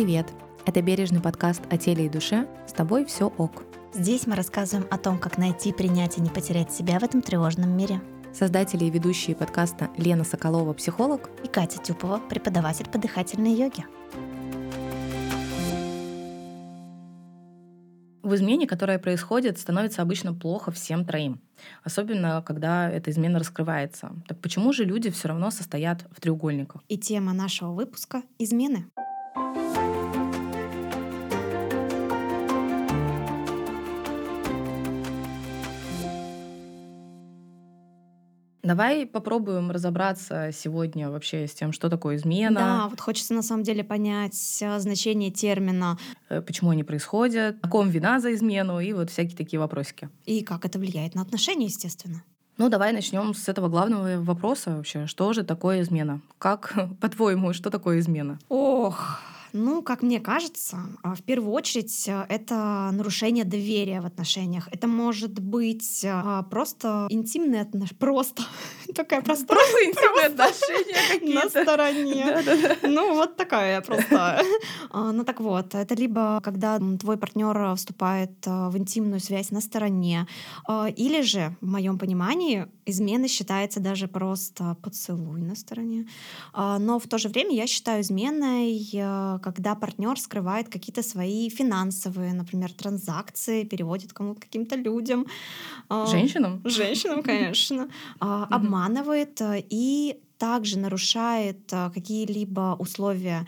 Привет! Это бережный подкаст о теле и душе. С тобой все ок. Здесь мы рассказываем о том, как найти, принять и не потерять себя в этом тревожном мире. Создатели и ведущие подкаста Лена Соколова, психолог, И Катя Тюпова, преподаватель по дыхательной йоге. В измене, которая происходит, становится обычно плохо всем троим. Особенно, когда эта измена раскрывается. Так почему же люди все равно состоят в треугольниках? И тема нашего выпуска — измены. Давай попробуем разобраться сегодня вообще с тем, что такое измена, Да, вот хочется на самом деле понять э, значение термина э, почему они происходят, о ком вина за измену и вот всякие такие вопросики. и как это влияет на отношения, естественно. Ну, давай начнем с этого главного вопроса вообще. Что же такое измена? Как, по-твоему, что такое измена? Ох, ну, как мне кажется, а, в первую очередь э, это нарушение доверия в отношениях. Это может быть а, просто интимные отношения. Просто. Такая простая. интимные отношения На стороне. Ну, вот такая просто. А, Ну так вот, это либо когда твой партнер вступает а, в интимную связь на стороне, а, или же, в моем понимании, измена считается даже просто поцелуй на стороне. А, Но в то же время я считаю изменой, а, когда партнер скрывает какие-то свои финансовые, например, транзакции, переводит кому-то каким-то людям. а, Женщинам? Женщинам, конечно. а. Обманывает а, и также нарушает а, какие-либо условия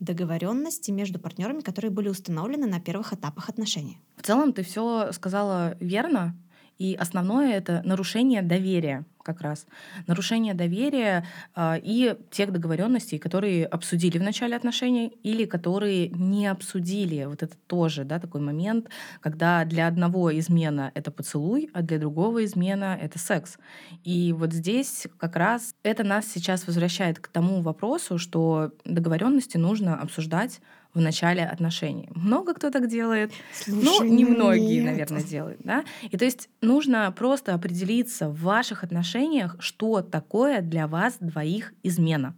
договоренности между партнерами, которые были установлены на первых этапах отношений. В целом ты все сказала верно, и основное это нарушение доверия как раз. Нарушение доверия а, и тех договоренностей, которые обсудили в начале отношений или которые не обсудили. Вот это тоже да, такой момент, когда для одного измена это поцелуй, а для другого измена это секс. И вот здесь как раз это нас сейчас возвращает к тому вопросу, что договоренности нужно обсуждать в начале отношений. Много кто так делает, ну, Слушай, немногие, нет. наверное, делают, да. И то есть нужно просто определиться в ваших отношениях, что такое для вас двоих измена.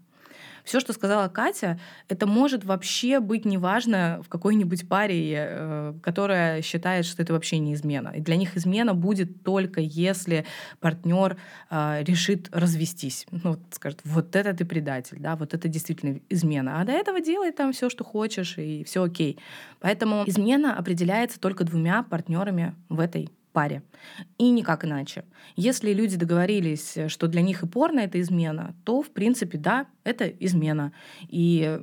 Все, что сказала Катя, это может вообще быть неважно в какой-нибудь паре, э, которая считает, что это вообще не измена. И для них измена будет только если партнер э, решит развестись. Ну, вот скажет, вот это ты предатель, да, вот это действительно измена. А до этого делай там все, что хочешь, и все окей. Поэтому измена определяется только двумя партнерами в этой паре. И никак иначе. Если люди договорились, что для них и порно это измена, то, в принципе, да, это измена. И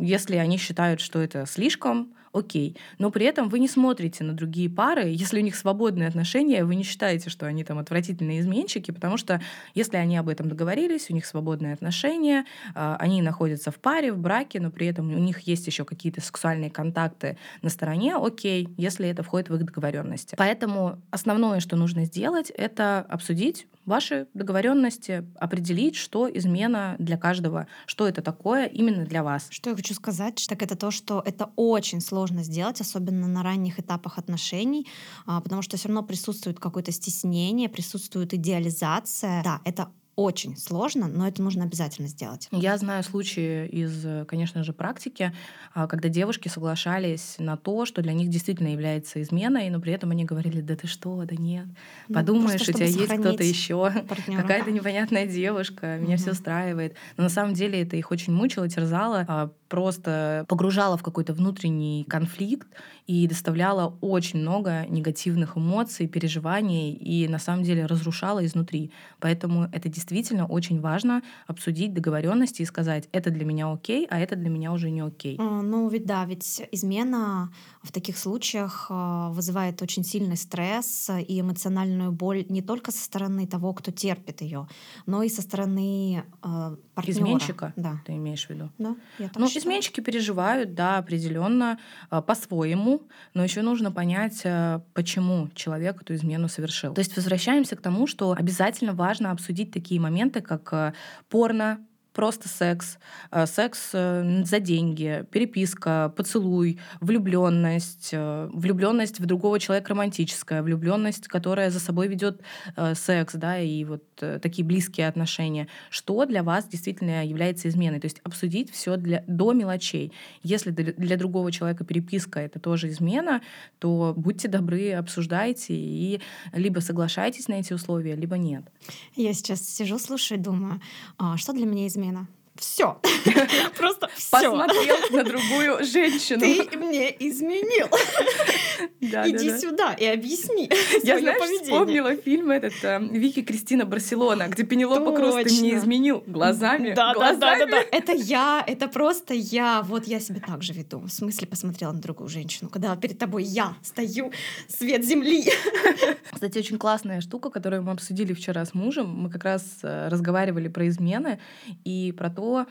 если они считают, что это слишком, окей. Но при этом вы не смотрите на другие пары, если у них свободные отношения, вы не считаете, что они там отвратительные изменщики, потому что если они об этом договорились, у них свободные отношения, а, они находятся в паре, в браке, но при этом у них есть еще какие-то сексуальные контакты на стороне, окей, если это входит в их договоренности. Поэтому основное, что нужно сделать, это обсудить ваши договоренности, определить, что измена для каждого, что это такое именно для вас. Что я хочу сказать, так это то, что это очень сложно сделать, особенно на ранних этапах отношений, а, потому что все равно присутствует какое-то стеснение, присутствует идеализация. Да, это очень сложно, но это нужно обязательно сделать. Я знаю случаи из, конечно же, практики, а, когда девушки соглашались на то, что для них действительно является изменой, но при этом они говорили, да ты что, да нет, Ну, подумаешь, просто у тебя есть кто-то еще, какая-то непонятная девушка, меня все устраивает. Но на самом деле это их очень мучило, терзало, а, просто погружало в какой-то внутренний конфликт и доставляло очень много негативных эмоций, переживаний и на самом деле разрушало изнутри. Поэтому это действительно очень важно обсудить договоренности и сказать, это для меня окей, а это для меня уже не окей. А, Ну, ведь да, ведь измена в таких случаях а, вызывает очень сильный стресс и эмоциональную боль не только со стороны того, кто терпит ее, но и со стороны а, партнера. Изменщика, Да. ты имеешь в виду? Да, я так Ну, считаю. изменщики переживают, да, определенно а, но еще нужно понять, а, почему человек эту измену совершил. То есть возвращаемся к тому, что обязательно важно обсудить такие моменты, как а, порно, просто секс, э, секс э, за деньги, переписка, поцелуй, влюбленность, э, влюбленность в другого человека романтическая, влюбленность, которая за собой ведет секс, да, и вот такие близкие отношения. Что для вас действительно является изменой? То есть обсудить все для, до мелочей. Если для другого человека переписка это тоже измена, то будьте добры, обсуждайте и либо соглашайтесь на эти условия, либо нет. Я сейчас сижу, слушаю, думаю, а что для меня измена? зміна. Все. Просто все. Посмотрел на другую женщину. Ты мне изменил. Да, Иди да, сюда и объясни Я, знаешь, поведение. вспомнила фильм этот э, Вики Кристина Барселона, где Пенелопа Кросс ты мне изменил глазами. Да, глазами. да, да, да, да. Это я, это просто я. Вот я себя так же веду. В смысле посмотрела на другую женщину, когда перед тобой я стою, свет земли. Кстати, очень классная штука, которую мы обсудили вчера с мужем. Мы как раз э, разговаривали про измены и про то, то,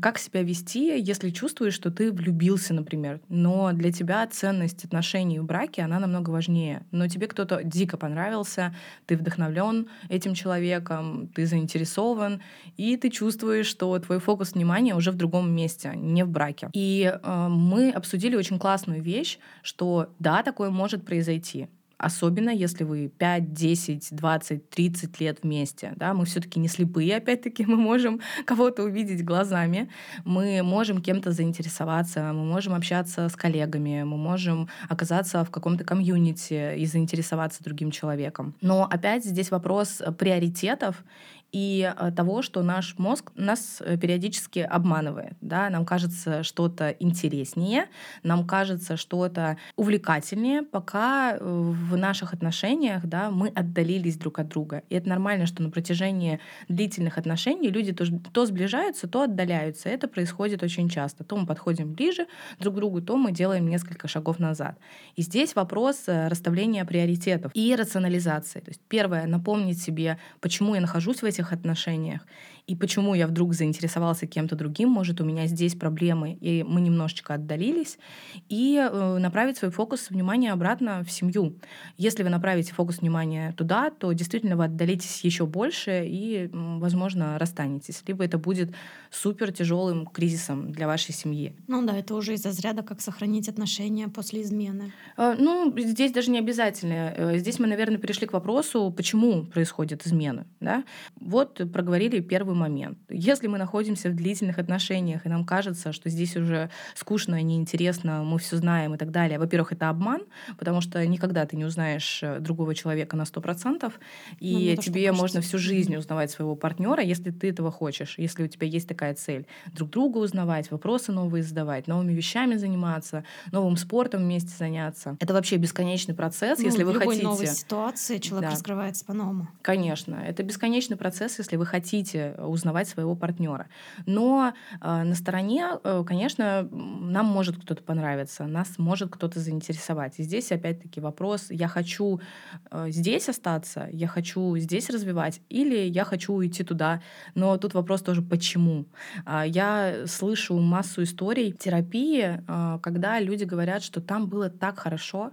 как себя вести, если чувствуешь, что ты влюбился, например, но для тебя ценность отношений в браке, она намного важнее. Но тебе кто-то дико понравился, ты вдохновлен этим человеком, ты заинтересован, и ты чувствуешь, что твой фокус внимания уже в другом месте, не в браке. И э, мы обсудили очень классную вещь, что да, такое может произойти особенно если вы 5, 10, 20, 30 лет вместе. Да? Мы все-таки не слепые, опять-таки, мы можем кого-то увидеть глазами, мы можем кем-то заинтересоваться, мы можем общаться с коллегами, мы можем оказаться в каком-то комьюнити и заинтересоваться другим человеком. Но опять здесь вопрос приоритетов и э, того, что наш мозг нас э, периодически обманывает. Да? Нам кажется что-то интереснее, нам кажется что-то увлекательнее, пока э, в наших отношениях да, мы отдалились друг от друга. И это нормально, что на протяжении длительных отношений люди то, то сближаются, то отдаляются. Это происходит очень часто. То мы подходим ближе друг к другу, то мы делаем несколько шагов назад. И здесь вопрос расставления приоритетов и рационализации. То есть первое, напомнить себе, почему я нахожусь в этих этих отношениях и почему я вдруг заинтересовался кем-то другим, может, у меня здесь проблемы, и мы немножечко отдалились, и э, направить свой фокус внимания обратно в семью. Если вы направите фокус внимания туда, то действительно вы отдалитесь еще больше и, возможно, расстанетесь. Либо это будет супер тяжелым кризисом для вашей семьи. Ну да, это уже из разряда, как сохранить отношения после измены. Э, ну, здесь даже не обязательно. Э, здесь мы, наверное, перешли к вопросу, почему происходят измены. Да? Вот проговорили первый момент. Если мы находимся в длительных отношениях, и нам кажется, что здесь уже скучно, неинтересно, мы все знаем и так далее, во-первых, это обман, потому что никогда ты не узнаешь э, другого человека на 100%, и ну, тебе можно всю жизнь узнавать своего партнера, если ты этого хочешь, если у тебя есть такая цель. Друг друга узнавать, вопросы новые задавать, новыми вещами заниматься, новым спортом вместе заняться. Это вообще бесконечный процесс, ну, если вы любой хотите. В новой ситуации человек да. раскрывается по-новому. Конечно, это бесконечный процесс, если вы хотите узнавать своего партнера. Но э, на стороне, э, конечно, нам может кто-то понравиться, нас может кто-то заинтересовать. И здесь опять-таки вопрос, я хочу э, здесь остаться, я хочу здесь развивать, или я хочу уйти туда. Но тут вопрос тоже, почему. Э, я слышу массу историй терапии, когда люди говорят, что там было так хорошо,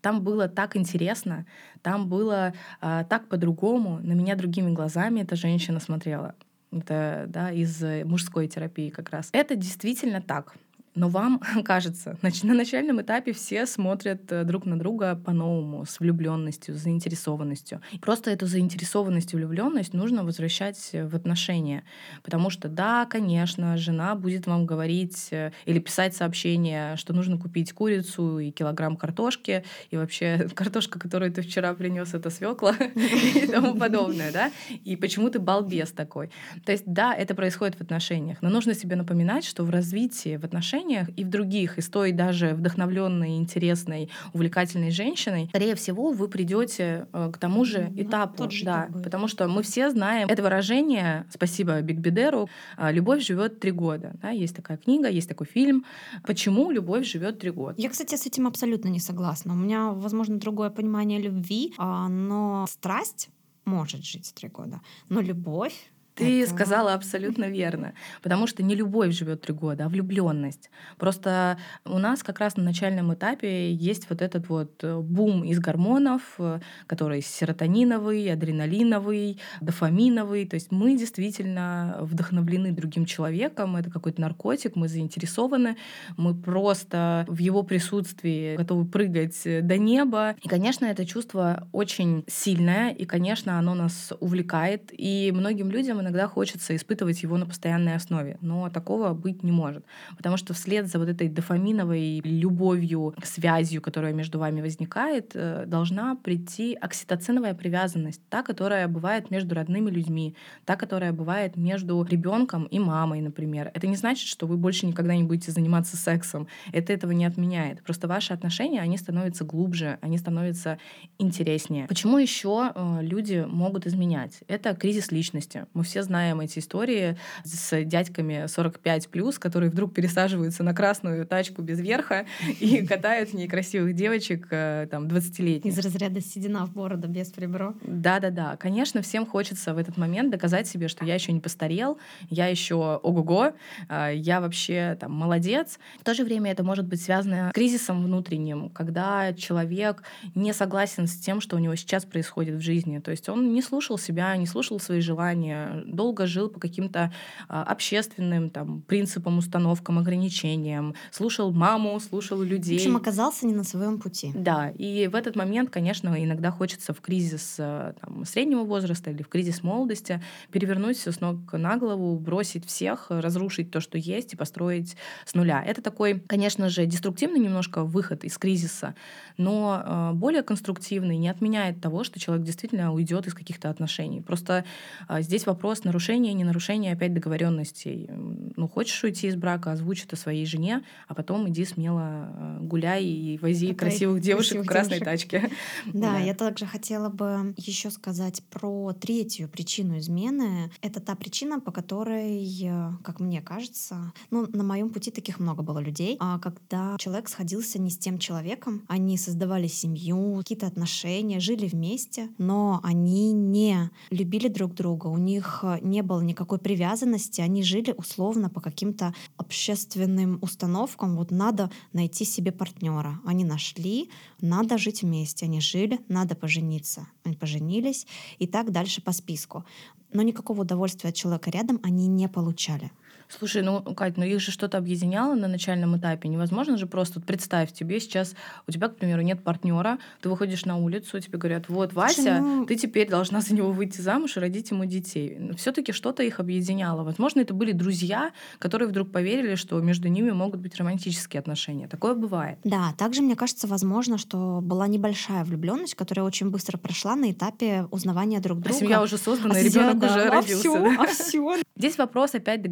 там было так интересно, там было э, так по-другому, на меня другими глазами эта женщина смотрела. Это да, из мужской терапии как раз. Это действительно так. Но вам кажется, на начальном этапе все смотрят э, друг на друга по-новому, с влюбленностью, с заинтересованностью. Просто эту заинтересованность и влюбленность нужно возвращать в отношения. Потому что, да, конечно, жена будет вам говорить э, или писать сообщение, что нужно купить курицу и килограмм картошки, и вообще картошка, которую ты вчера принес, это свекла и тому подобное, да? И почему ты балбес такой? То есть, да, это происходит в отношениях, но нужно себе напоминать, что в развитии в отношениях отношениях и в других, и с той даже вдохновленной, интересной, увлекательной женщиной, скорее всего, вы придете э, к тому же ну, этапу. же да, потому что мы все знаем это выражение, спасибо Биг Бедеру, э, «Любовь живет три года». Да, есть такая книга, есть такой фильм. Почему любовь живет три года? Я, кстати, с этим абсолютно не согласна. У меня, возможно, другое понимание любви, а, но страсть может жить три года, но любовь Ты Это- сказала абсолютно верно. Потому что не любовь живет три года, а влюбленность. Просто у нас как раз на начальном этапе есть вот этот вот э, бум из гормонов, э, который серотониновый, адреналиновый, дофаминовый. То есть мы действительно вдохновлены другим человеком, это какой-то наркотик, мы заинтересованы, мы просто в его присутствии готовы прыгать э, до неба. И, конечно, это чувство очень сильное, и, конечно, оно нас увлекает, и многим людям иногда хочется испытывать его на постоянной основе, но такого быть не может, потому что вслед за вот этой дофаминовой любовью, связью, которая между вами возникает, э, должна прийти окситоциновая привязанность, та, которая бывает между родными людьми, та, которая бывает между ребенком и мамой, например. Это не значит, что вы больше никогда не будете заниматься сексом. Это этого не отменяет. Просто ваши отношения, они становятся глубже, они становятся интереснее. Почему еще э, люди могут изменять? Это кризис личности. Мы все знаем эти истории с дядьками 45 плюс, которые вдруг пересаживаются на красную тачку без верха и катают в ней красивых девочек э, там 20-летних. Из разряда седина в бороду без прибро. Да, да, да. Конечно, всем хочется в этот момент доказать себе, что я еще не постарел, я еще ого-го, а, я вообще там молодец. В то же время это может быть связано с кризисом внутренним, когда человек не согласен с тем, что у него сейчас происходит в жизни. То есть он не слушал себя, не слушал свои желания, долго жил по каким-то а, общественным там, принципам, установкам, ограничениям, слушал маму, слушал В людей. общем, оказался не на своем пути. Да, и в этот момент, конечно, иногда хочется в кризис э, там, среднего возраста или в кризис молодости перевернуть все с ног на голову, бросить всех, разрушить то, что есть, и построить с нуля. Это такой, конечно же, деструктивный немножко выход из кризиса, но э, более конструктивный, не отменяет того, что человек действительно уйдет из каких-то отношений. Просто э, здесь вопрос нарушения, не нарушения опять договоренностей. Ну, хочешь уйти из брака, озвучь это своей жене, а потом иди смело э, гуляй и вози Катай красивых девушек красивых в красной девушек. тачке. Да, я также хотела бы еще сказать про третью причину измены. Это та причина, по которой, э, как мне кажется, ну, на моем пути таких много было людей, а когда человек сходился не с тем человеком, они создавали семью, какие-то отношения, жили вместе, но они не любили друг друга, у них э, не было никакой привязанности, они жили условно по каким-то общественным установкам. Вот надо найти себе партнера. Они нашли, надо жить вместе. Они жили, надо пожениться. Они поженились и так дальше по списку. Но никакого удовольствия от человека рядом они не получали. Слушай, ну, Кать, ну их же что-то объединяло на начальном этапе. Невозможно же просто, вот представь, тебе сейчас, у тебя, к примеру, нет партнера, ты выходишь на улицу, тебе говорят, вот, Вася, Слушай, ну- ты теперь должна за него выйти замуж и родить ему детей. Все-таки что-то их объединяло. Возможно, это были друзья, которые вдруг поверили, что между ними могут быть романтические отношения. Такое бывает. Да, также мне кажется, возможно, что была небольшая влюбленность, которая очень быстро прошла на этапе узнавания друг А друга. семья уже создана, А ребенок да, уже а родился. да? а всё. Здесь вопрос опять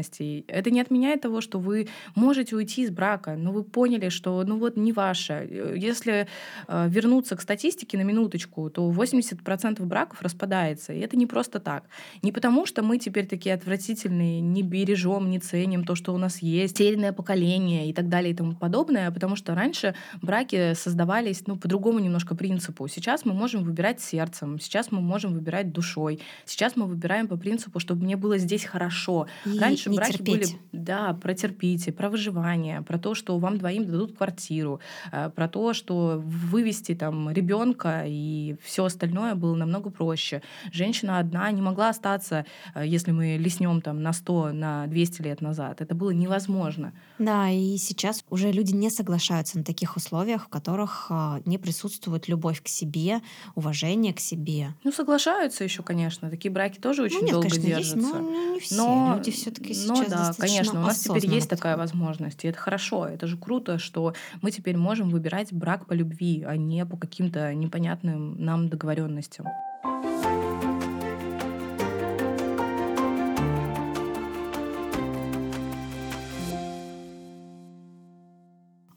договоренностей. Это не отменяет того, что вы можете уйти из брака, но вы поняли, что ну вот не ваше. Если э, вернуться к статистике на минуточку, то 80% браков распадается. И это не просто так. Не потому, что мы теперь такие отвратительные, не бережем, не ценим то, что у нас есть, терянное поколение и так далее и тому подобное, а потому что раньше браки создавались ну, по другому немножко принципу. Сейчас мы можем выбирать сердцем, сейчас мы можем выбирать душой, сейчас мы выбираем по принципу, чтобы мне было здесь хорошо. И Раньше не браки терпеть. были, да, про терпите, про выживание, про то, что вам двоим дадут квартиру, э, про то, что вывести там ребенка и все остальное было намного проще. Женщина одна не могла остаться, э, если мы леснем там на 100, на 200 лет назад. Это было невозможно. Да, и сейчас уже люди не соглашаются на таких условиях, в которых а, не присутствует любовь к себе, уважение к себе. Ну, соглашаются еще, конечно. Такие браки тоже очень ну, нет, долго конечно, держатся. есть, но ну, не все. Но, люди все-таки но сейчас да, достаточно конечно, у нас теперь есть такая возможность, и это хорошо, это же круто, что мы теперь можем выбирать брак по любви, а не по каким-то непонятным нам договоренностям.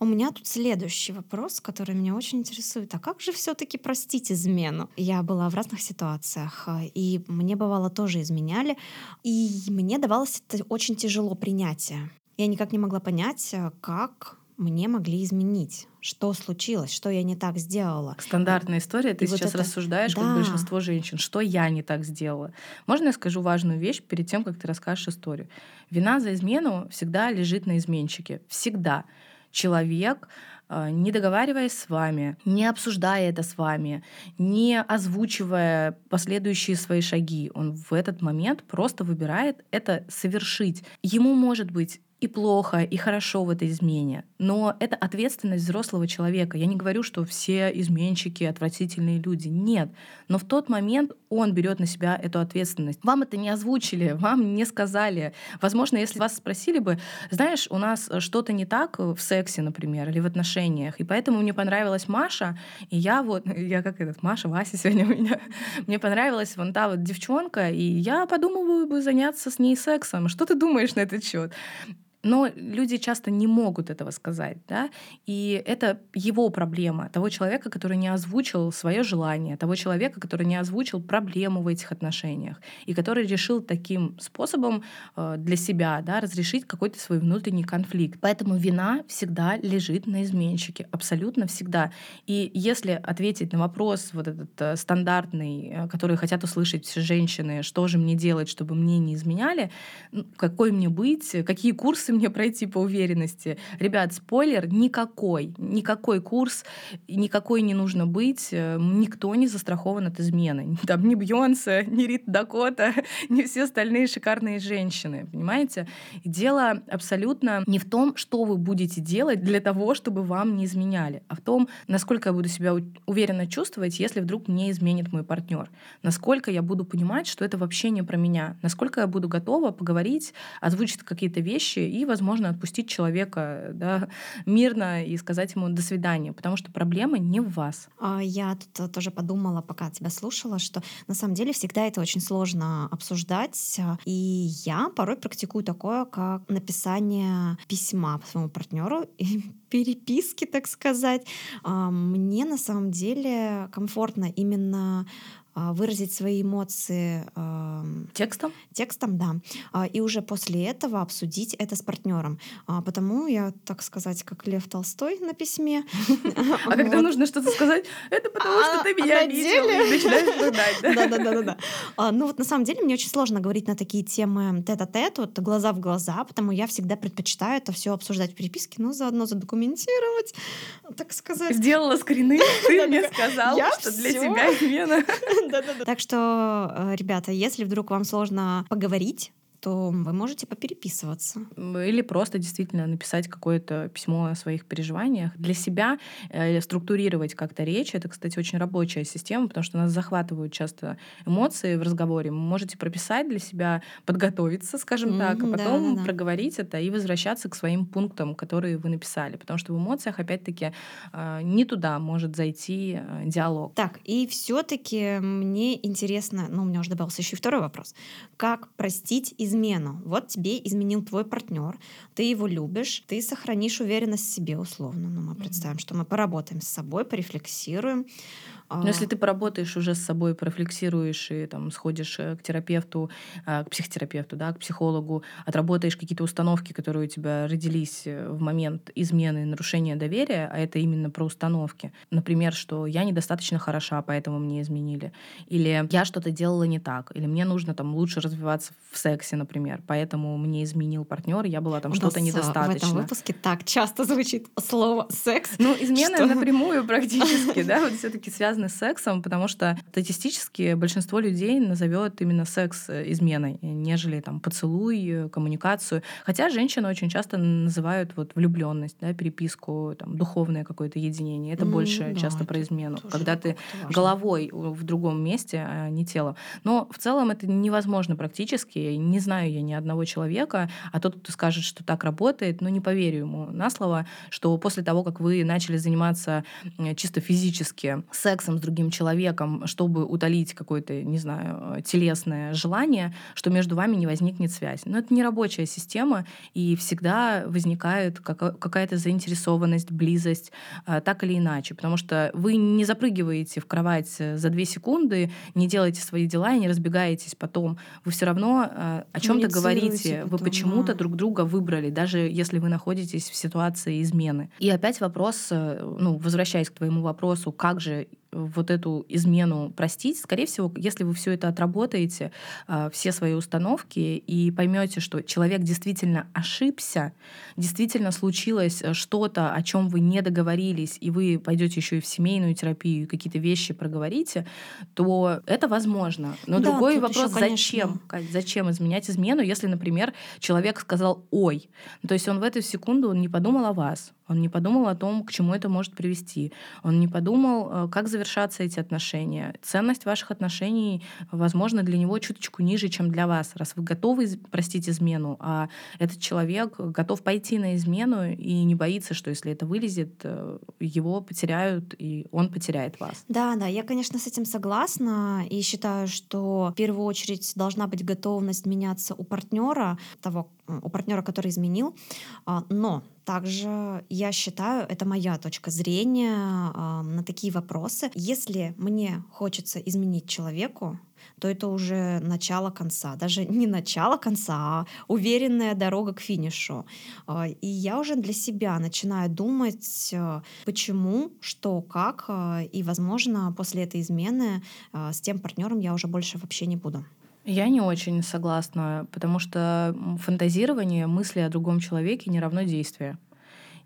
У меня тут следующий вопрос, который меня очень интересует. А как же все-таки простить измену? Я была в разных ситуациях, а, и мне бывало тоже изменяли, и мне давалось это очень тяжело принятие. Я никак не могла понять, а, как мне могли изменить? Что случилось? Что я не так сделала? Стандартная история. Ты И вот сейчас это- рассуждаешь, как Да. большинство женщин. Что я не так сделала? Можно я скажу важную вещь перед тем, как ты расскажешь историю? Вина за измену всегда лежит на изменщике. Всегда. Человек, э, не договариваясь с вами, не обсуждая это с вами, не озвучивая последующие свои шаги, он в этот момент просто выбирает это совершить. Ему может быть и плохо, и хорошо в этой измене. Но это ответственность взрослого человека. Я не говорю, что все изменщики отвратительные люди. Нет. Но в тот момент он берет на себя эту ответственность. Вам это не озвучили, вам не сказали. Возможно, если вас спросили бы, знаешь, у нас что-то не так в сексе, например, или в отношениях, и поэтому мне понравилась Маша, и я вот, я как этот, Маша, Вася сегодня у меня, мне понравилась вон та вот девчонка, и я подумываю бы заняться с ней сексом. Что ты думаешь на этот счет? Но люди часто не могут этого сказать, да, и это его проблема, того человека, который не озвучил свое желание, того человека, который не озвучил проблему в этих отношениях, и который решил таким способом э, для себя, да, разрешить какой-то свой внутренний конфликт. Поэтому вина всегда лежит на изменщике, абсолютно всегда. И если ответить на вопрос вот этот э, стандартный, э, который хотят услышать все женщины, что же мне делать, чтобы мне не изменяли, какой мне быть, какие курсы мне пройти по уверенности. Ребят, спойлер, никакой, никакой курс, никакой не нужно быть, э, никто не застрахован от измены. Там ни Бьонсе, ни Рит Дакота, ни все остальные шикарные женщины, понимаете? И дело абсолютно не в том, что вы будете делать для того, чтобы вам не изменяли, а в том, насколько я буду себя уверенно чувствовать, если вдруг мне изменит мой партнер, насколько я буду понимать, что это вообще не про меня, насколько я буду готова поговорить, озвучить какие-то вещи и, возможно, отпустить человека да, мирно и сказать ему «до свидания», потому что проблема не в вас. А, Я тут э, тоже подумала, пока тебя слушала, что на самом деле всегда это очень сложно обсуждать. а, И я порой практикую такое, как написание письма своему партнеру и переписки, так сказать. А, Мне на самом деле комфортно именно а, выразить свои эмоции Текстом? текстом, да, А, и уже после этого обсудить это с партнером. А, Потому я, так сказать, как Лев Толстой на письме. А когда нужно что-то сказать, это потому А, что ты а меня обидел, деле? и начинаешь рыдать. да? А, Ну вот на самом деле мне очень сложно говорить на такие темы тет-а-тет, вот глаза в глаза, потому я всегда предпочитаю это все обсуждать в переписке, но заодно задокументировать, так сказать. Сделала скрины, ты мне сказал, что для тебя измена. Так что, э, ребята, если вдруг вам сложно поговорить, то вы можете попереписываться. Или просто действительно написать какое-то письмо о своих переживаниях. Для себя э, структурировать как-то речь. Это, кстати, очень рабочая система, потому что нас захватывают часто эмоции в разговоре. Вы можете прописать для себя, подготовиться, скажем так, а Мгм, да, потом да, да. проговорить это и возвращаться к своим пунктам, которые вы написали. Потому что в эмоциях, опять-таки, э, не туда может зайти э, диалог. Так, и все-таки мне интересно, ну, у меня уже добавился еще и второй вопрос. Как простить измену? Вот тебе изменил твой партнер, ты его любишь, ты сохранишь уверенность в себе условно. Ну, мы представим, что мы поработаем с собой, порефлексируем. А, Но если ты поработаешь уже с собой, порефлексируешь и там сходишь э, к терапевту, а, к психотерапевту, да, к психологу, отработаешь какие-то установки, которые у тебя родились э, в момент измены нарушения доверия, а это именно про установки. Например, что я недостаточно хороша, поэтому мне изменили. Или я что-то делала не так. Или мне нужно там лучше развиваться в сексе, например, поэтому мне изменил партнер, я была там что-то а, недостаточно. В этом выпуске так часто звучит слово секс. Ну, измена Что? напрямую практически, да, вот все-таки связаны с сексом, потому что статистически большинство людей назовет именно секс э, изменой, нежели там поцелуй, э, коммуникацию. Хотя женщины очень часто называют вот влюбленность, да, переписку, там, духовное какое-то единение. Это М, больше да, часто про измену, когда ты важно. головой в другом месте, а не телом. Но в целом это невозможно практически. Не знаю я ни одного человека, а тот, кто скажет, что так работает, ну не поверю ему на слово, что после того, как вы начали заниматься чисто физически сексом сексом с другим человеком, чтобы утолить какое-то, не знаю, телесное желание, что между вами не возникнет связь. Но это не рабочая система, и всегда возникает какая-то заинтересованность, близость, а, так или иначе. Потому что вы не запрыгиваете в кровать за две секунды, не делаете свои дела и не разбегаетесь потом. Вы все равно а, о чем-то говорите, потом, вы почему-то да. друг друга выбрали, даже если вы находитесь в ситуации измены. И опять вопрос, э, ну, возвращаясь к твоему вопросу, как же вот эту измену простить, скорее всего, если вы все это отработаете, а, все свои установки и поймете, что человек действительно ошибся, действительно случилось э, что-то, о чем вы не договорились, и вы пойдете еще и в семейную терапию, и какие-то вещи проговорите, то это возможно. Но да, другой вопрос, еще, зачем? Зачем изменять измену, если, например, человек сказал «ой», то есть он в эту секунду он не подумал о вас, он не подумал о том, к чему это может привести. Он не подумал, э, как завершаться эти отношения. Ценность ваших отношений, возможно, для него чуточку ниже, чем для вас. Раз вы готовы простить измену, а этот человек готов пойти на измену и не боится, что если это вылезет, э, его потеряют, и он потеряет вас. Да, да, я, конечно, с этим согласна и считаю, что в первую очередь должна быть готовность меняться у партнера, того, у партнера, который изменил. А, но также я считаю, это моя точка зрения а, на такие вопросы. Если мне хочется изменить человеку, то это уже начало конца. Даже не начало конца, а уверенная дорога к финишу. А, и я уже для себя начинаю думать, почему, что, как. И, возможно, после этой измены с тем партнером я уже больше вообще не буду. Я не очень согласна, потому что фантазирование мысли о другом человеке не равно действию.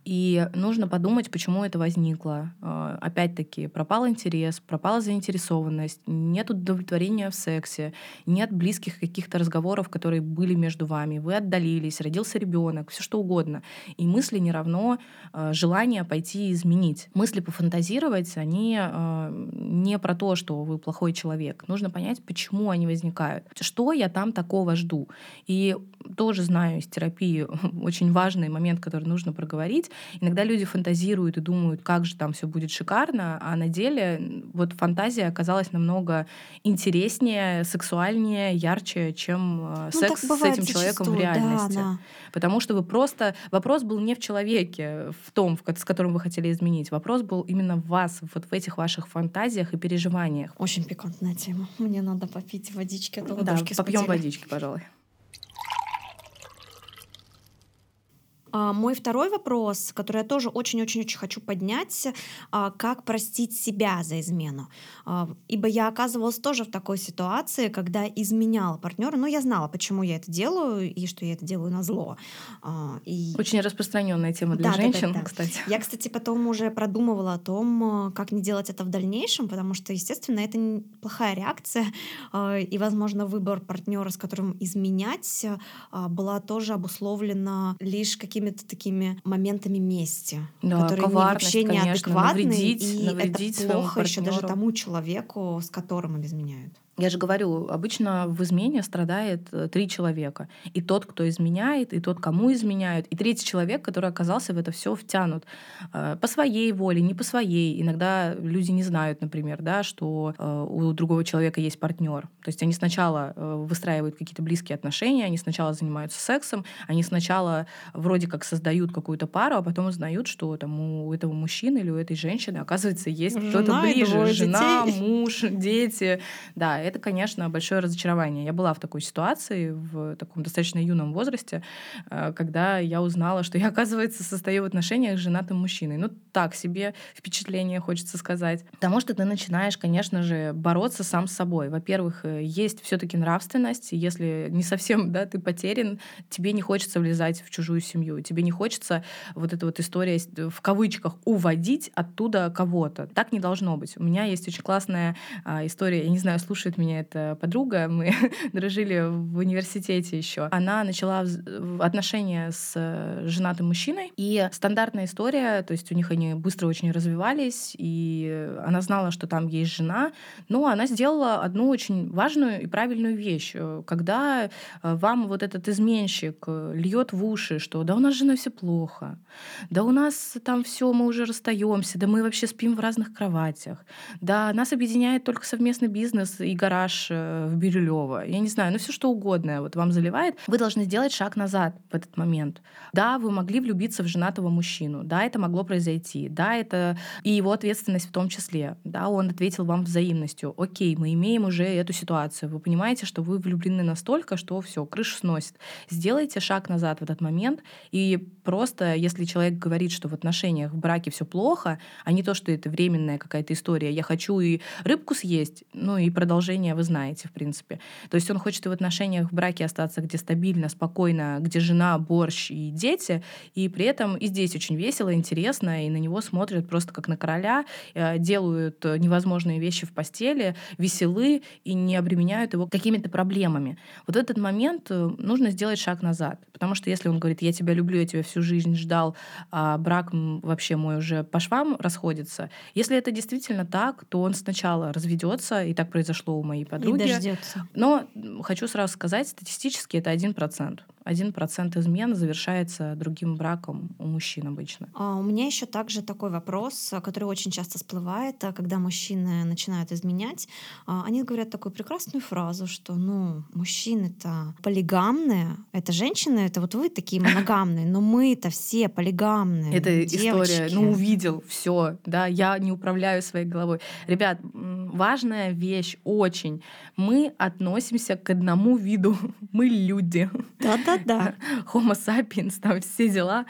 И нужно подумать, почему это возникло. А, опять-таки, пропал интерес, пропала заинтересованность, нет удовлетворения в сексе, нет близких каких-то разговоров, которые были между вами. Вы отдалились, родился ребенок, все что угодно. И мысли не равно а, желание пойти изменить. Мысли пофантазировать, они а, не про то, что вы плохой человек. Нужно понять, почему они возникают. Что я там такого жду. И тоже знаю из терапии очень важный момент, который нужно проговорить. Иногда люди фантазируют и думают, как же там все будет шикарно, а на деле вот фантазия оказалась намного интереснее, сексуальнее, ярче, чем э, ну, секс с этим человеком в реальности. Да, да. Потому что вы просто... Вопрос был не в человеке, в том, с которым вы хотели изменить. Вопрос был именно в вас, вот в этих ваших фантазиях и переживаниях. Очень пикантная тема. Мне надо попить водички, а то да, попьем водички, пожалуй. Мой второй вопрос, который я тоже очень-очень-очень хочу поднять, а, как простить себя за измену. А, ибо я оказывалась тоже в такой ситуации, когда изменяла партнера, но я знала, почему я это делаю и что я это делаю на зло. И... Очень распространенная тема для да, женщин, да, да, кстати. Я, кстати, потом уже продумывала о том, как не делать это в дальнейшем, потому что, естественно, это плохая реакция, и, возможно, выбор партнера, с которым изменять, была тоже обусловлена лишь какими какими-то такими моментами мести, да, которые вообще неадекватны, навредить, и навредить это плохо еще даже тому человеку, с которым он изменяют. Я же говорю, обычно в измене страдает э, три человека. И тот, кто изменяет, и тот, кому изменяют, и третий человек, который оказался в это все втянут. Э, по своей воле, не по своей. Иногда люди не знают, например, да, что э, у другого человека есть партнер. То есть они сначала выстраивают какие-то близкие отношения, они сначала занимаются сексом, они сначала вроде как создают какую-то пару, а потом узнают, что там у этого мужчины или у этой женщины, оказывается, есть кто-то ближе. Жена, детей. муж, дети. Да, это, конечно, большое разочарование. Я была в такой ситуации в таком достаточно юном возрасте, э, когда я узнала, что я, оказывается, состою в отношениях с женатым мужчиной. Ну, так себе впечатление, хочется сказать. Потому что ты начинаешь, конечно же, бороться сам с собой. Во-первых, э, есть все таки нравственность. Если не совсем да, ты потерян, тебе не хочется влезать в чужую семью. Тебе не хочется вот эта вот история в кавычках уводить оттуда кого-то. Так не должно быть. У меня есть очень классная а, история, я не знаю, слушает меня эта подруга, мы дружили в университете еще. Она начала отношения с э, женатым мужчиной, и стандартная история, то есть у них они быстро очень развивались, и она знала, что там есть жена, но она сделала одну очень важную и правильную вещь. Когда э, вам вот этот изменщик э, льет в уши, что да у нас жена все плохо, да у нас там все, мы уже расстаемся, да мы вообще спим в разных кроватях, да нас объединяет только совместный бизнес и гараж в Бирюлево. Я не знаю, ну все что угодно вот вам заливает, вы должны сделать шаг назад в этот момент. Да, вы могли влюбиться в женатого мужчину, да, это могло произойти, да, это и его ответственность в том числе, да, он ответил вам взаимностью. Окей, мы имеем уже эту ситуацию. Вы понимаете, что вы влюблены настолько, что все, крышу сносит. Сделайте шаг назад в этот момент и просто, если человек говорит, что в отношениях, в браке все плохо, а не то, что это временная какая-то история, я хочу и рыбку съесть, ну и продолжение вы знаете, в принципе. То есть он хочет и в отношениях в браке остаться, где стабильно, спокойно, где жена, борщ и дети, и при этом и здесь очень весело, интересно, и на него смотрят просто как на короля, э, делают невозможные вещи в постели, веселы и не обременяют его какими-то проблемами. Вот этот момент э, нужно сделать шаг назад, потому что если он говорит, я тебя люблю, я тебя всю жизнь ждал, а брак вообще мой уже по швам расходится, если это действительно так, то он сначала разведется, и так произошло у моей подруги. И дождется. Но хочу сразу сказать, статистически это один процент. 1% измен завершается другим браком у мужчин обычно. А у меня еще также такой вопрос, который очень часто всплывает, а, когда мужчины начинают изменять. А, они говорят такую прекрасную фразу, что ну, мужчины-то полигамные, это женщины, это вот вы такие моногамные, но мы-то все полигамные. Это история, ну увидел, все, да, я не управляю своей головой. Ребят, важная вещь очень. Мы относимся к одному виду, мы люди. Да-да, да. Homo sapiens, там все дела.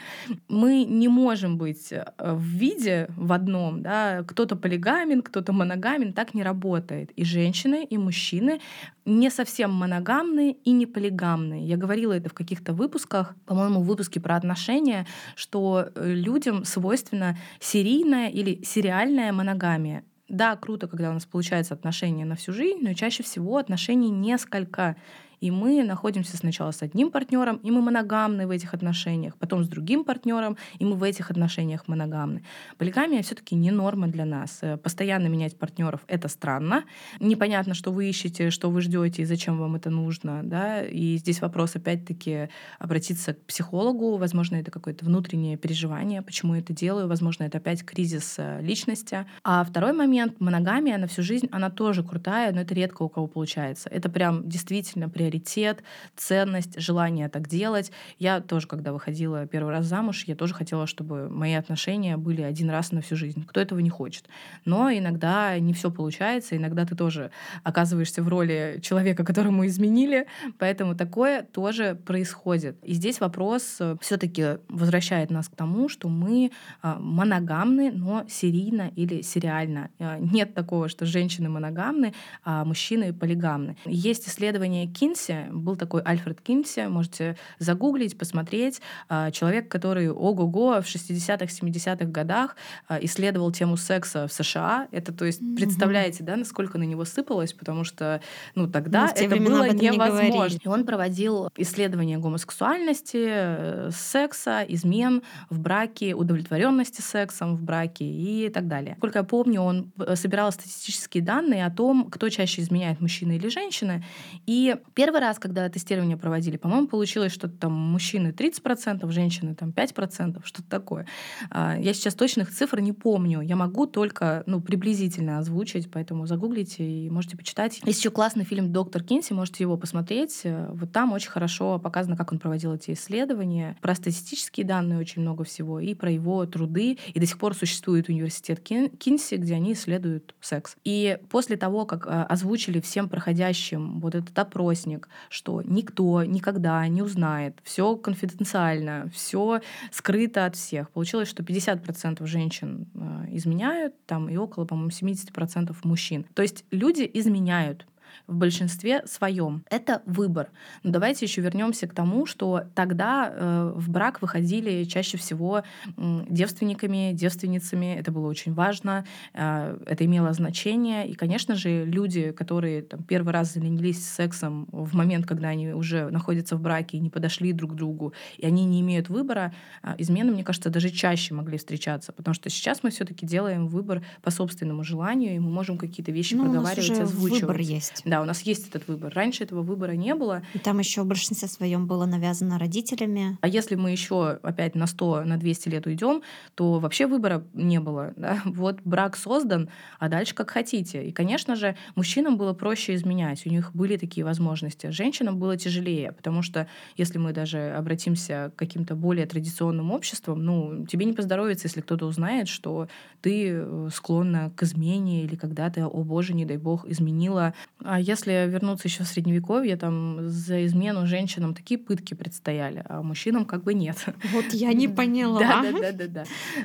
Мы не можем быть э, в виде в одном, да, кто-то полигамен, кто-то моногамен, так не работает. И женщины, и мужчины не совсем моногамные и не полигамные. Я говорила это в каких-то выпусках, по-моему, в выпуске про отношения, что э, людям свойственна серийная или сериальная моногамия. Да, круто, когда у нас получается отношения на всю жизнь, но чаще всего отношений несколько. И мы находимся сначала с одним партнером, и мы моногамны в этих отношениях, потом с другим партнером, и мы в этих отношениях моногамны. Полигамия все-таки не норма для нас. Э, постоянно менять партнеров это странно. Непонятно, что вы ищете, что вы ждете и зачем вам это нужно. Да? И здесь вопрос опять-таки обратиться к психологу. Возможно, это какое-то внутреннее переживание, почему я это делаю. Возможно, это опять кризис э, личности. А второй момент, моногамия на всю жизнь, она тоже крутая, но это редко у кого получается. Это прям действительно при приоритет, ценность, желание так делать. Я тоже, когда выходила первый раз замуж, я тоже хотела, чтобы мои отношения были один раз на всю жизнь. Кто этого не хочет? Но иногда не все получается, иногда ты тоже оказываешься в роли человека, которому изменили, поэтому такое тоже происходит. И здесь вопрос э, все-таки возвращает нас к тому, что мы а, моногамны, но серийно или сериально. А, нет такого, что женщины моногамны, а мужчины полигамны. Есть исследование Кинс, Кинси, был такой Альфред Кинси, можете загуглить, посмотреть. А, человек, который ого-го в 60-х, 70-х годах а, исследовал тему секса в США. Это, то есть, представляете, да, насколько на него сыпалось, потому что, ну, тогда ну, это было невозможно. Не и он проводил исследования гомосексуальности, э, секса, измен в браке, удовлетворенности сексом в браке и так далее. Сколько я помню, он э, собирал статистические данные о том, кто чаще изменяет, мужчины или женщины. И первый Первый раз, когда тестирование проводили, по-моему, получилось что-то там мужчины 30%, женщины там 5%, что-то такое. А, я сейчас точных цифр не помню. Я могу только ну, приблизительно озвучить, поэтому загуглите и можете почитать. Есть еще классный фильм «Доктор Кинси», можете его посмотреть. Вот там очень хорошо показано, как он проводил эти исследования. Про статистические данные очень много всего, и про его труды. И до сих пор существует университет Кинси, где они исследуют секс. И после того, как а, озвучили всем проходящим вот этот опросник, денег, что никто никогда не узнает, все конфиденциально, все скрыто от всех. Получилось, что 50% женщин э, изменяют, там и около, по-моему, 70% мужчин. То есть люди изменяют. В большинстве своем. Это выбор. Но давайте еще вернемся к тому, что тогда э, в брак выходили чаще всего э, девственниками, девственницами. Это было очень важно, э, это имело значение. И, конечно же, люди, которые там, первый раз занялись сексом в момент, когда они уже находятся в браке и не подошли друг к другу, и они не имеют выбора, э, измены, мне кажется, даже чаще могли встречаться. Потому что сейчас мы все-таки делаем выбор по собственному желанию, и мы можем какие-то вещи ну, проговаривать, озвучивать. Выбор есть. Да, у нас есть этот выбор. Раньше этого выбора не было. И там еще в большинстве своем было навязано родителями. А если мы еще опять на 100, на 200 лет уйдем, то вообще выбора не было. Да? Вот брак создан, а дальше как хотите. И, конечно же, мужчинам было проще изменять, у них были такие возможности. Женщинам было тяжелее, потому что если мы даже обратимся к каким-то более традиционным обществам, ну, тебе не поздоровится, если кто-то узнает, что ты э, склонна к измене или когда ты, о боже, не дай бог, изменила. А если вернуться еще в средневековье, там за измену женщинам такие пытки предстояли, а мужчинам как бы нет. Вот я не поняла. Да, да, да, да, да.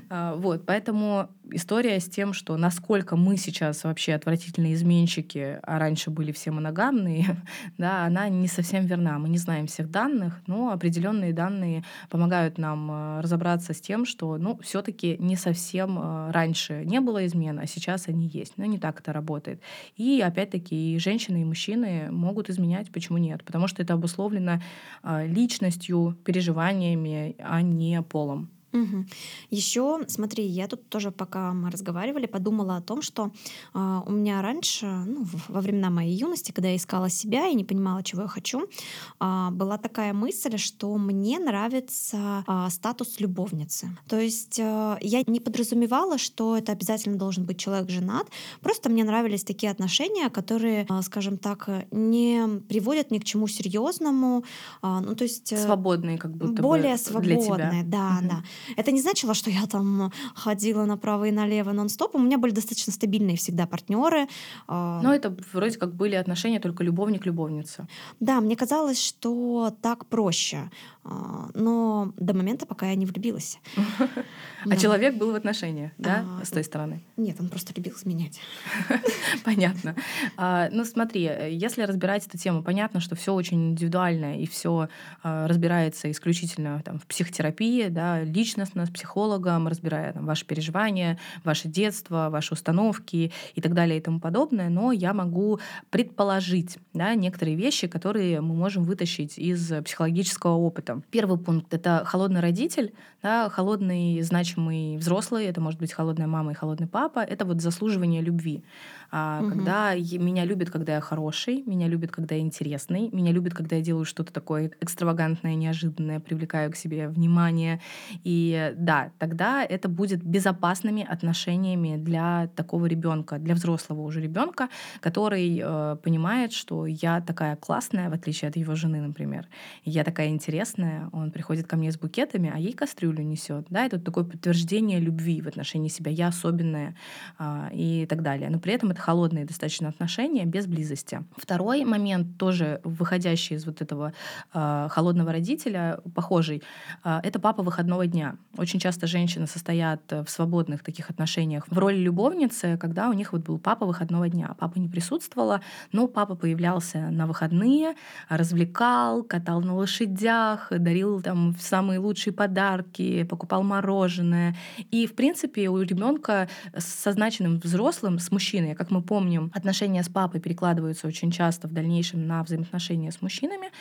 А, вот, поэтому история с тем, что насколько мы сейчас вообще отвратительные изменщики, а раньше были все моногамные, да, она не совсем верна. Мы не знаем всех данных, но определенные данные помогают нам э, разобраться с тем, что, ну, все-таки не совсем э, раньше не было измен, а сейчас они есть. Но не так это работает. И опять-таки и женщины, и мужчины могут изменять. Почему нет? Потому что это обусловлено э, личностью, переживаниями, а не полом. Угу. Еще, смотри, я тут тоже, пока мы разговаривали, подумала о том, что э, у меня раньше, ну, во времена моей юности, когда я искала себя и не понимала, чего я хочу, э, была такая мысль, что мне нравится э, статус любовницы. То есть э, я не подразумевала, что это обязательно должен быть человек женат, просто мне нравились такие отношения, которые, э, скажем так, не приводят ни к чему серьезному, э, ну то есть э, свободные, как будто более бы свободные, для тебя. да, угу. да. Это не значило, что я там ходила направо и налево нон-стоп. У меня были достаточно стабильные всегда партнеры. А. Но это вроде как были отношения только любовник-любовница. Да, мне казалось, что так проще. А, но до момента, пока я не влюбилась. А человек был в отношениях, да, а, с той стороны? Нет, он просто любил изменять. Понятно. Ну смотри, если разбирать эту тему, понятно, что все очень индивидуально и все разбирается исключительно там, в психотерапии, да, личностно, с психологом, разбирая там, ваши переживания, ваше детство, ваши установки и так далее и тому подобное. Но я могу предположить да, некоторые вещи, которые мы можем вытащить из психологического опыта. Первый пункт — это холодный родитель, да, холодный значимый взрослый, это может быть холодная мама и холодный папа, это вот заслуживание любви. А, угу. Когда меня любят, когда я хороший, меня любят, когда я интересный, меня любят, когда я делаю что-то такое экстравагантное, неожиданное, привлекаю к себе внимание. И да, тогда это будет безопасными отношениями для такого ребенка, для взрослого уже ребенка, который э, понимает, что я такая классная, в отличие от его жены, например. Я такая интересная, он приходит ко мне с букетами, а ей кастрюлю несет. Да, это такое подтверждение любви в отношении себя. Я особенная э, и так далее. Но при этом это холодные достаточно отношения без близости. Второй момент, тоже выходящий из вот этого э, холодного родителя, похожий, э, это папа выходного дня. Очень часто женщины состоят в свободных таких отношениях в роли любовницы, когда у них вот был папа выходного дня. Папа не присутствовала, но папа появлялся на выходные, развлекал, катал на лошадях, дарил там самые лучшие подарки, покупал мороженое. И, в принципе, у ребенка с созначенным взрослым, с мужчиной, как мы помним, отношения с папой перекладываются очень часто в дальнейшем на взаимоотношения с мужчинами,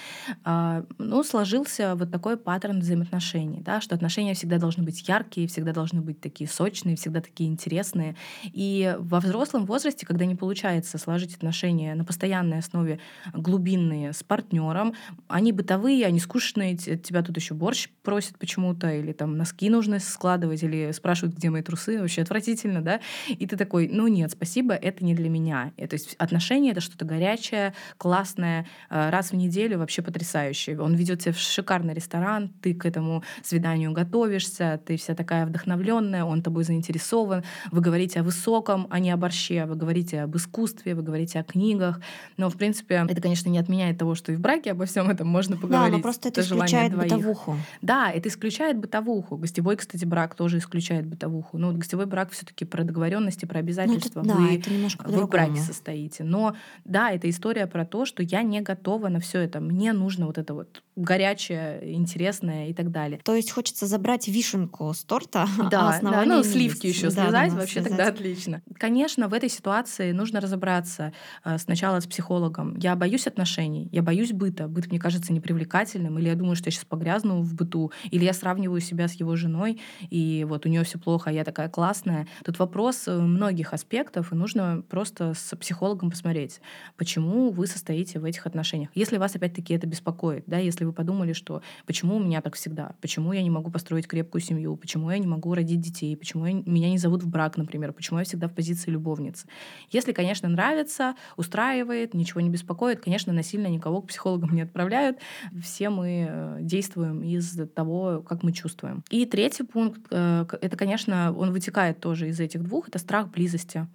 а, ну, сложился вот такой паттерн взаимоотношений, да, что отношения всегда должны быть яркие, всегда должны быть такие сочные, всегда такие интересные. И во взрослом возрасте, когда не получается сложить отношения на постоянной основе глубинные с партнером, они бытовые, они скучные, тебя тут еще борщ просят почему-то, или там носки нужно складывать, или спрашивают, где мои трусы, вообще отвратительно, да, и ты такой, ну нет, спасибо, это это не для меня. И, то есть отношения — это что-то горячее, классное, раз в неделю вообще потрясающее. Он ведет тебя в шикарный ресторан, ты к этому свиданию готов, готовишься, ты вся такая вдохновленная, он тобой заинтересован, вы говорите о высоком, а не о борще, вы говорите об искусстве, вы говорите о книгах. Но, в принципе, это, конечно, не отменяет того, что и в браке обо всем этом можно поговорить. Да, но просто это исключает бытовуху. Да, это исключает бытовуху. Гостевой, кстати, брак тоже исключает бытовуху. Ну, вот гостевой брак все-таки про договоренности, про обязательства. Ну, это, вы, да, это немножко вы в браке состоите. Но да, это история про то, что я не готова на все это. Мне нужно вот это вот горячее, интересное и так далее. То есть хочется забрать вишенку с торта, да, а да ну сливки еще да, связать, да, вообще связать. тогда отлично. Конечно, в этой ситуации нужно разобраться э, сначала с психологом. Я боюсь отношений, я боюсь быта. Быт мне кажется непривлекательным, или я думаю, что я сейчас погрязну в быту, или я сравниваю себя с его женой, и вот у нее все плохо, а я такая классная. Тут вопрос э, многих аспектов, и нужно просто с психологом посмотреть, почему вы состоите в этих отношениях. Если вас опять-таки это беспокоит, да, если вы подумали, что почему у меня так всегда, почему я не могу построить крепкую семью, почему я не могу родить детей, почему я, меня не зовут в брак, например, почему я всегда в позиции любовницы. Если, конечно, нравится, устраивает, ничего не беспокоит, конечно, насильно никого к психологам не отправляют. Все мы э, действуем из того, как мы чувствуем. И третий пункт, э, это, конечно, он вытекает тоже из этих двух, это страх близости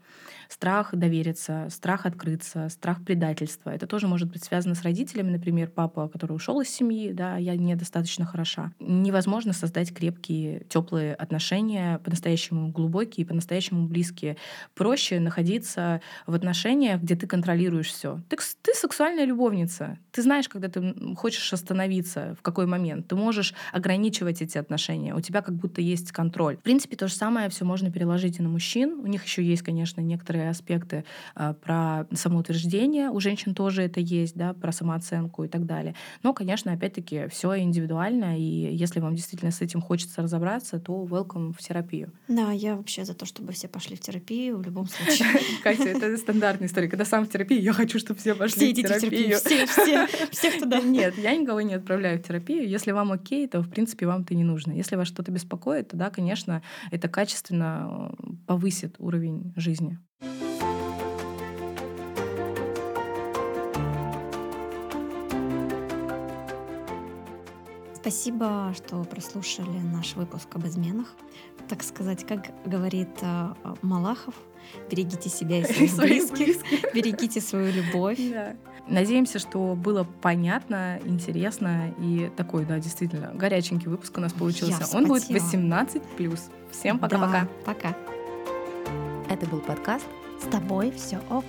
страх довериться, страх открыться, страх предательства. Это тоже может быть связано с родителями, например, папа, который ушел из семьи, да, я недостаточно хороша. Невозможно создать крепкие, теплые отношения, по-настоящему глубокие, по-настоящему близкие. Проще находиться в отношениях, где ты контролируешь все. Ты, ты сексуальная любовница. Ты знаешь, когда ты хочешь остановиться, в какой момент. Ты можешь ограничивать эти отношения. У тебя как будто есть контроль. В принципе, то же самое все можно переложить и на мужчин. У них еще есть, конечно, некоторые некоторые аспекты а, про самоутверждение, у женщин тоже это есть, да, про самооценку и так далее. Но, конечно, опять-таки, все индивидуально, и если вам действительно с этим хочется разобраться, то welcome в терапию. Да, я вообще за то, чтобы все пошли в терапию в любом случае. Катя, это стандартная история. Когда сам в терапии, я хочу, чтобы все пошли в терапию. Все, все, все, кто да. Нет, я никого не отправляю в терапию. Если вам окей, то, в принципе, вам это не нужно. Если вас что-то беспокоит, то, да, конечно, это качественно э, повысит уровень жизни. Спасибо, что прослушали наш выпуск об изменах. Так сказать, как говорит э, Малахов, берегите себя и своих, близких, берегите свою любовь. Да. Надеемся, что было понятно, интересно и такой, да, действительно, горяченький выпуск у нас получился. Он будет 18 Всем пока-пока. Да, пока. Это был подкаст «С тобой все ок».